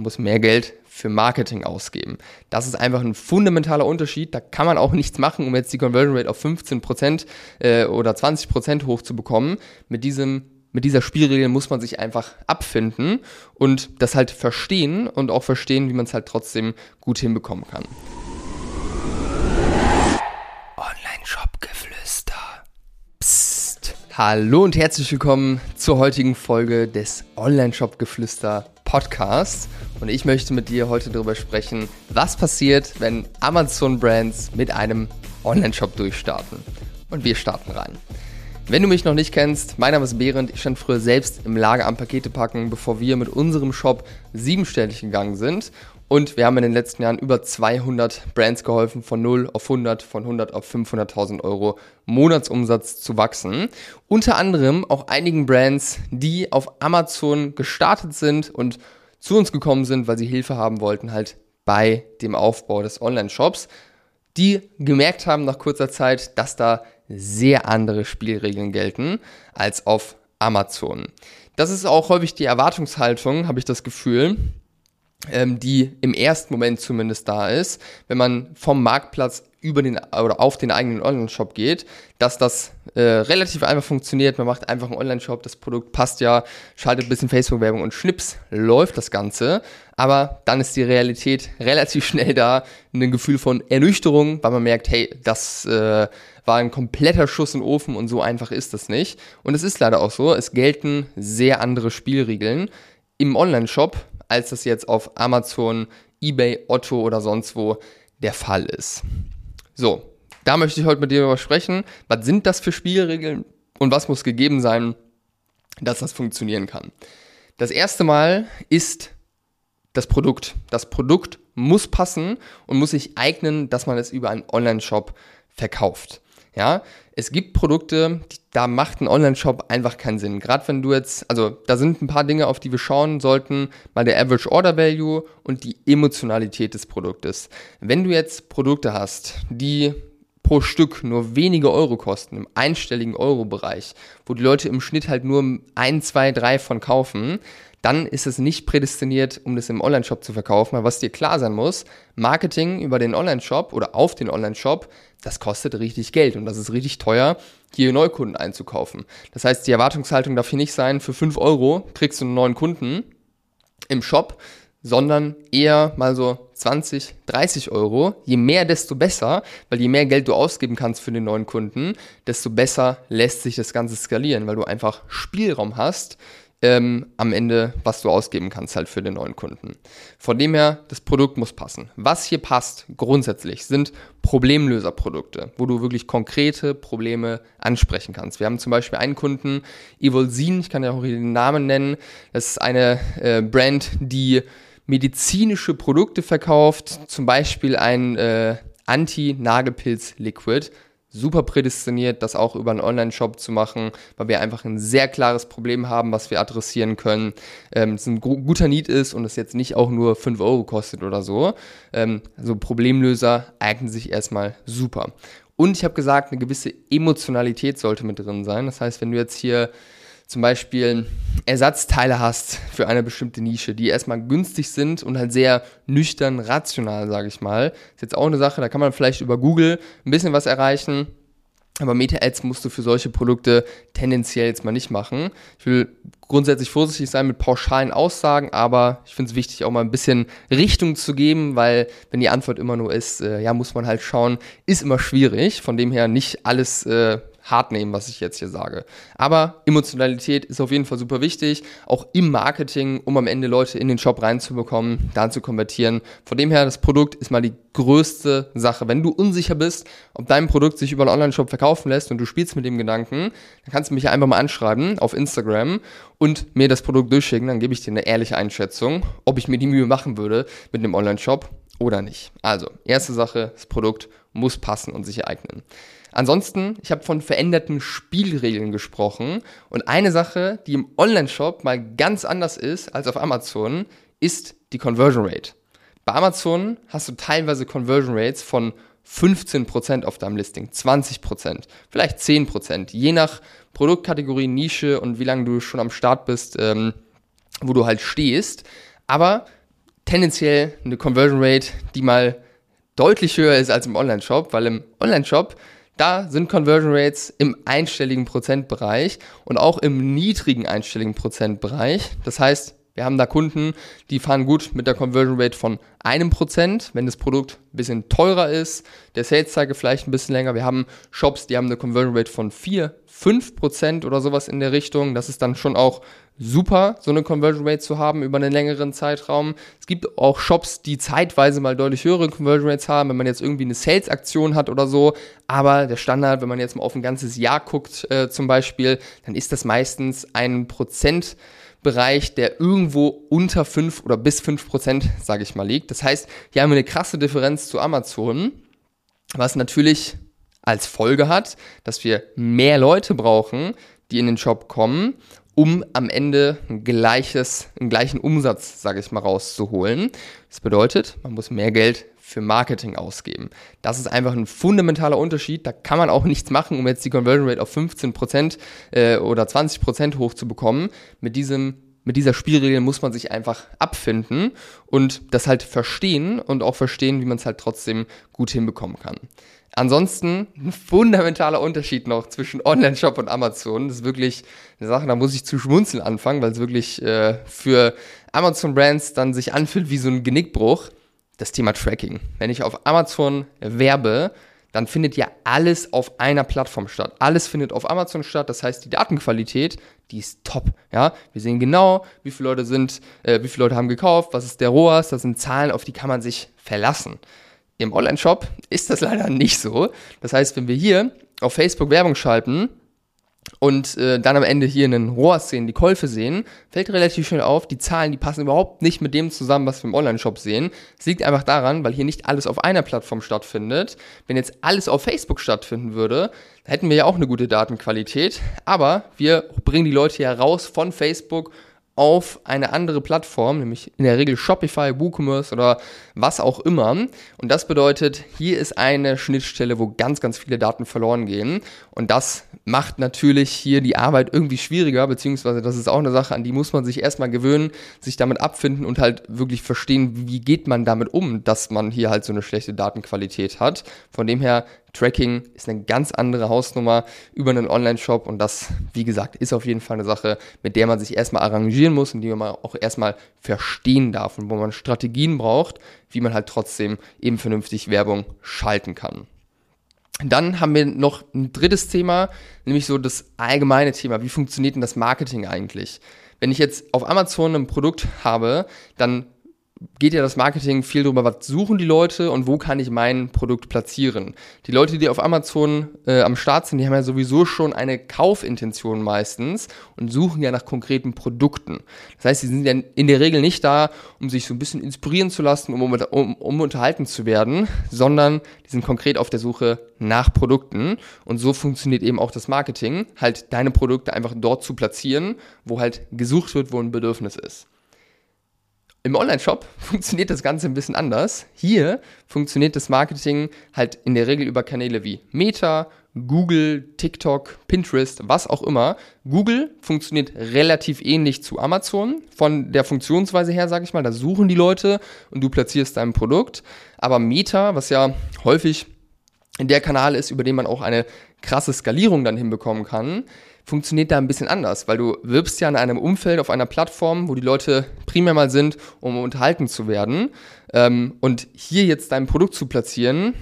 und muss mehr Geld für Marketing ausgeben. Das ist einfach ein fundamentaler Unterschied. Da kann man auch nichts machen, um jetzt die Conversion Rate auf 15% äh, oder 20% hochzubekommen. Mit diesem mit dieser Spielregel muss man sich einfach abfinden und das halt verstehen und auch verstehen, wie man es halt trotzdem gut hinbekommen kann. Online-Shop-Geflüster. Psst. Hallo und herzlich willkommen zur heutigen Folge des Online-Shop-Geflüster Podcasts. Und ich möchte mit dir heute darüber sprechen, was passiert, wenn Amazon-Brands mit einem Online-Shop durchstarten. Und wir starten rein. Wenn du mich noch nicht kennst, mein Name ist Behrendt. Ich stand früher selbst im Lager am Pakete packen, bevor wir mit unserem Shop siebenstellig gegangen sind. Und wir haben in den letzten Jahren über 200 Brands geholfen, von 0 auf 100, von 100 auf 500.000 Euro Monatsumsatz zu wachsen. Unter anderem auch einigen Brands, die auf Amazon gestartet sind und zu uns gekommen sind, weil sie Hilfe haben wollten, halt bei dem Aufbau des Online-Shops, die gemerkt haben nach kurzer Zeit, dass da sehr andere Spielregeln gelten als auf Amazon. Das ist auch häufig die Erwartungshaltung, habe ich das Gefühl, ähm, die im ersten Moment zumindest da ist, wenn man vom Marktplatz über den oder auf den eigenen Online-Shop geht, dass das äh, relativ einfach funktioniert. Man macht einfach einen Online-Shop, das Produkt passt ja, schaltet ein bisschen Facebook-Werbung und schnips, läuft das Ganze. Aber dann ist die Realität relativ schnell da, ein Gefühl von Ernüchterung, weil man merkt, hey, das äh, war ein kompletter Schuss in den Ofen und so einfach ist das nicht. Und es ist leider auch so, es gelten sehr andere Spielregeln. Im Online-Shop als das jetzt auf Amazon, eBay, Otto oder sonst wo der Fall ist. So, da möchte ich heute mit dir darüber sprechen. Was sind das für Spielregeln und was muss gegeben sein, dass das funktionieren kann? Das erste Mal ist das Produkt. Das Produkt muss passen und muss sich eignen, dass man es über einen Online-Shop verkauft. Ja, es gibt Produkte, da macht ein Online-Shop einfach keinen Sinn. Gerade wenn du jetzt, also da sind ein paar Dinge, auf die wir schauen sollten, mal der Average Order Value und die Emotionalität des Produktes. Wenn du jetzt Produkte hast, die pro Stück nur wenige Euro kosten, im einstelligen Euro-Bereich, wo die Leute im Schnitt halt nur ein, zwei, drei von kaufen, dann ist es nicht prädestiniert, um das im Online-Shop zu verkaufen. Aber was dir klar sein muss, Marketing über den Online-Shop oder auf den Online-Shop, das kostet richtig Geld und das ist richtig teuer, hier Neukunden einzukaufen. Das heißt, die Erwartungshaltung darf hier nicht sein, für 5 Euro kriegst du einen neuen Kunden im Shop, sondern eher mal so 20, 30 Euro. Je mehr, desto besser, weil je mehr Geld du ausgeben kannst für den neuen Kunden, desto besser lässt sich das Ganze skalieren, weil du einfach Spielraum hast, ähm, am Ende, was du ausgeben kannst halt für den neuen Kunden. Von dem her, das Produkt muss passen. Was hier passt grundsätzlich sind Problemlöserprodukte, wo du wirklich konkrete Probleme ansprechen kannst. Wir haben zum Beispiel einen Kunden, Evolsin, ich kann ja auch den Namen nennen. Das ist eine äh, Brand, die medizinische Produkte verkauft, zum Beispiel ein äh, Anti-Nagelpilz-Liquid super prädestiniert, das auch über einen Online-Shop zu machen, weil wir einfach ein sehr klares Problem haben, was wir adressieren können. Ähm, es ein guter Need ist und es jetzt nicht auch nur 5 Euro kostet oder so. Ähm, also Problemlöser eignen sich erstmal super. Und ich habe gesagt, eine gewisse Emotionalität sollte mit drin sein. Das heißt, wenn du jetzt hier zum Beispiel Ersatzteile hast für eine bestimmte Nische, die erstmal günstig sind und halt sehr nüchtern, rational, sage ich mal. Ist jetzt auch eine Sache, da kann man vielleicht über Google ein bisschen was erreichen. Aber Meta-Ads musst du für solche Produkte tendenziell jetzt mal nicht machen. Ich will grundsätzlich vorsichtig sein mit pauschalen Aussagen, aber ich finde es wichtig, auch mal ein bisschen Richtung zu geben, weil wenn die Antwort immer nur ist, äh, ja, muss man halt schauen, ist immer schwierig. Von dem her nicht alles äh, hart nehmen, was ich jetzt hier sage. Aber Emotionalität ist auf jeden Fall super wichtig, auch im Marketing, um am Ende Leute in den Shop reinzubekommen, da zu konvertieren. Von dem her, das Produkt ist mal die größte Sache. Wenn du unsicher bist, ob dein Produkt sich über einen Online-Shop verkaufen lässt und du spielst mit dem Gedanken, dann kannst du mich einfach mal anschreiben auf Instagram und mir das Produkt durchschicken, dann gebe ich dir eine ehrliche Einschätzung, ob ich mir die Mühe machen würde mit einem Online-Shop oder nicht. Also, erste Sache, das Produkt muss passen und sich eignen. Ansonsten, ich habe von veränderten Spielregeln gesprochen und eine Sache, die im Online-Shop mal ganz anders ist als auf Amazon, ist die Conversion Rate. Bei Amazon hast du teilweise Conversion Rates von 15% auf deinem Listing, 20%, vielleicht 10%, je nach Produktkategorie, Nische und wie lange du schon am Start bist, ähm, wo du halt stehst. Aber tendenziell eine Conversion Rate, die mal deutlich höher ist als im Online-Shop, weil im Online-Shop da sind Conversion Rates im einstelligen Prozentbereich und auch im niedrigen einstelligen Prozentbereich. Das heißt, wir haben da Kunden, die fahren gut mit der Conversion Rate von einem Prozent, wenn das Produkt ein bisschen teurer ist, der Sales Cycle vielleicht ein bisschen länger. Wir haben Shops, die haben eine Conversion Rate von 4, 5 Prozent oder sowas in der Richtung. Das ist dann schon auch super, so eine Conversion Rate zu haben über einen längeren Zeitraum. Es gibt auch Shops, die zeitweise mal deutlich höhere Conversion Rates haben, wenn man jetzt irgendwie eine Sales-Aktion hat oder so. Aber der Standard, wenn man jetzt mal auf ein ganzes Jahr guckt äh, zum Beispiel, dann ist das meistens ein Prozent Bereich, der irgendwo unter 5 oder bis 5 Prozent, sage ich mal, liegt. Das heißt, hier haben wir eine krasse Differenz zu Amazon, was natürlich als Folge hat, dass wir mehr Leute brauchen, die in den Shop kommen, um am Ende ein gleiches, einen gleichen Umsatz, sage ich mal, rauszuholen. Das bedeutet, man muss mehr Geld für Marketing ausgeben. Das ist einfach ein fundamentaler Unterschied. Da kann man auch nichts machen, um jetzt die Conversion Rate auf 15% äh, oder 20% hochzubekommen. Mit diesem mit dieser Spielregel muss man sich einfach abfinden und das halt verstehen und auch verstehen, wie man es halt trotzdem gut hinbekommen kann. Ansonsten ein fundamentaler Unterschied noch zwischen Online-Shop und Amazon. Das ist wirklich eine Sache, da muss ich zu schmunzeln anfangen, weil es wirklich äh, für Amazon-Brands dann sich anfühlt wie so ein Genickbruch das Thema Tracking. Wenn ich auf Amazon werbe, dann findet ja alles auf einer Plattform statt. Alles findet auf Amazon statt. Das heißt, die Datenqualität, die ist top. Ja, wir sehen genau, wie viele Leute sind, äh, wie viele Leute haben gekauft, was ist der ROAS. Das sind Zahlen, auf die kann man sich verlassen. Im Online-Shop ist das leider nicht so. Das heißt, wenn wir hier auf Facebook Werbung schalten, und äh, dann am Ende hier einen ROAS sehen, die Käufe sehen, fällt relativ schnell auf, die Zahlen, die passen überhaupt nicht mit dem zusammen, was wir im Online-Shop sehen. Es liegt einfach daran, weil hier nicht alles auf einer Plattform stattfindet. Wenn jetzt alles auf Facebook stattfinden würde, dann hätten wir ja auch eine gute Datenqualität, aber wir bringen die Leute ja raus von Facebook auf eine andere Plattform, nämlich in der Regel Shopify, WooCommerce oder was auch immer. Und das bedeutet, hier ist eine Schnittstelle, wo ganz, ganz viele Daten verloren gehen. Und das macht natürlich hier die Arbeit irgendwie schwieriger, beziehungsweise das ist auch eine Sache, an die muss man sich erstmal gewöhnen, sich damit abfinden und halt wirklich verstehen, wie geht man damit um, dass man hier halt so eine schlechte Datenqualität hat. Von dem her Tracking ist eine ganz andere Hausnummer über einen Online-Shop und das, wie gesagt, ist auf jeden Fall eine Sache, mit der man sich erstmal arrangieren muss und die man auch erstmal verstehen darf und wo man Strategien braucht, wie man halt trotzdem eben vernünftig Werbung schalten kann. Dann haben wir noch ein drittes Thema, nämlich so das allgemeine Thema. Wie funktioniert denn das Marketing eigentlich? Wenn ich jetzt auf Amazon ein Produkt habe, dann geht ja das Marketing viel darüber, was suchen die Leute und wo kann ich mein Produkt platzieren. Die Leute, die auf Amazon äh, am Start sind, die haben ja sowieso schon eine Kaufintention meistens und suchen ja nach konkreten Produkten. Das heißt, sie sind ja in der Regel nicht da, um sich so ein bisschen inspirieren zu lassen, um, um, um unterhalten zu werden, sondern die sind konkret auf der Suche nach Produkten und so funktioniert eben auch das Marketing, halt deine Produkte einfach dort zu platzieren, wo halt gesucht wird, wo ein Bedürfnis ist. Im Online-Shop funktioniert das Ganze ein bisschen anders. Hier funktioniert das Marketing halt in der Regel über Kanäle wie Meta, Google, TikTok, Pinterest, was auch immer. Google funktioniert relativ ähnlich zu Amazon von der Funktionsweise her, sage ich mal. Da suchen die Leute und du platzierst dein Produkt. Aber Meta, was ja häufig der Kanal ist, über den man auch eine krasse Skalierung dann hinbekommen kann, funktioniert da ein bisschen anders, weil du wirbst ja in einem Umfeld auf einer Plattform, wo die Leute primär mal sind, um unterhalten zu werden. Ähm, und hier jetzt dein Produkt zu platzieren,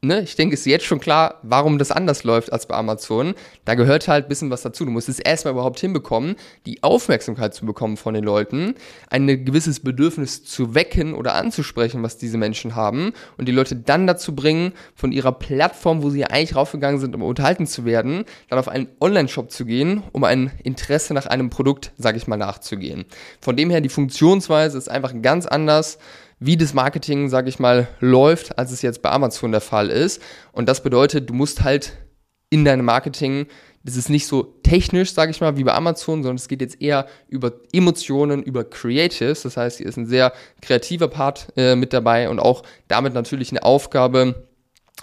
ne, ich denke, es ist jetzt schon klar, warum das anders läuft als bei Amazon. Da gehört halt ein bisschen was dazu. Du musst es erstmal überhaupt hinbekommen, die Aufmerksamkeit zu bekommen von den Leuten, ein gewisses Bedürfnis zu wecken oder anzusprechen, was diese Menschen haben und die Leute dann dazu bringen, von ihrer Plattform, wo sie eigentlich raufgegangen sind, um unterhalten zu werden, dann auf einen Online-Shop zu gehen, um ein Interesse nach einem Produkt, sage ich mal, nachzugehen. Von dem her, die Funktionsweise ist einfach ganz anders wie das Marketing, sage ich mal, läuft, als es jetzt bei Amazon der Fall ist. Und das bedeutet, du musst halt in deinem Marketing, das ist nicht so technisch, sage ich mal, wie bei Amazon, sondern es geht jetzt eher über Emotionen, über Creatives. Das heißt, hier ist ein sehr kreativer Part äh, mit dabei und auch damit natürlich eine Aufgabe,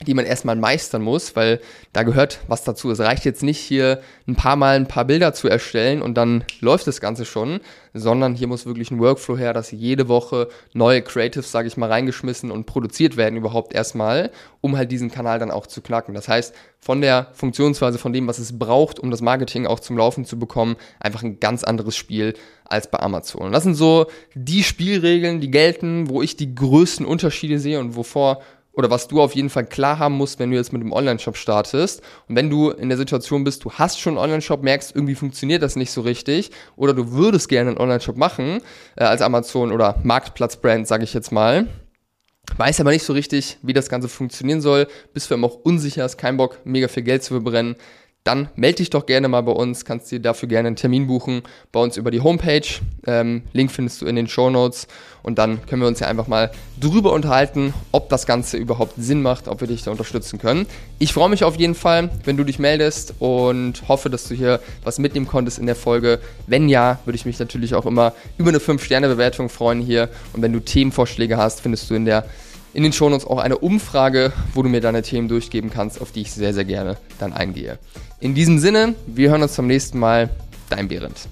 die man erstmal meistern muss, weil da gehört was dazu. Es reicht jetzt nicht hier ein paar Mal ein paar Bilder zu erstellen und dann läuft das Ganze schon, sondern hier muss wirklich ein Workflow her, dass jede Woche neue Creatives, sage ich mal, reingeschmissen und produziert werden überhaupt erstmal, um halt diesen Kanal dann auch zu knacken. Das heißt, von der Funktionsweise, von dem, was es braucht, um das Marketing auch zum Laufen zu bekommen, einfach ein ganz anderes Spiel als bei Amazon. Und das sind so die Spielregeln, die gelten, wo ich die größten Unterschiede sehe und wovor oder was du auf jeden Fall klar haben musst, wenn du jetzt mit einem Online-Shop startest. Und wenn du in der Situation bist, du hast schon einen Online-Shop, merkst, irgendwie funktioniert das nicht so richtig, oder du würdest gerne einen Online-Shop machen, äh, als Amazon- oder Marktplatz-Brand, sage ich jetzt mal, weiß aber nicht so richtig, wie das Ganze funktionieren soll, bist du auch unsicher, hast keinen Bock, mega viel Geld zu verbrennen, dann melde dich doch gerne mal bei uns, kannst dir dafür gerne einen Termin buchen bei uns über die Homepage. Ähm, Link findest du in den Show Notes und dann können wir uns ja einfach mal drüber unterhalten, ob das Ganze überhaupt Sinn macht, ob wir dich da unterstützen können. Ich freue mich auf jeden Fall, wenn du dich meldest und hoffe, dass du hier was mitnehmen konntest in der Folge. Wenn ja, würde ich mich natürlich auch immer über eine 5-Sterne-Bewertung freuen hier und wenn du Themenvorschläge hast, findest du in der in den Shownotes auch eine Umfrage, wo du mir deine Themen durchgeben kannst, auf die ich sehr, sehr gerne dann eingehe. In diesem Sinne, wir hören uns zum nächsten Mal. Dein Behrendt.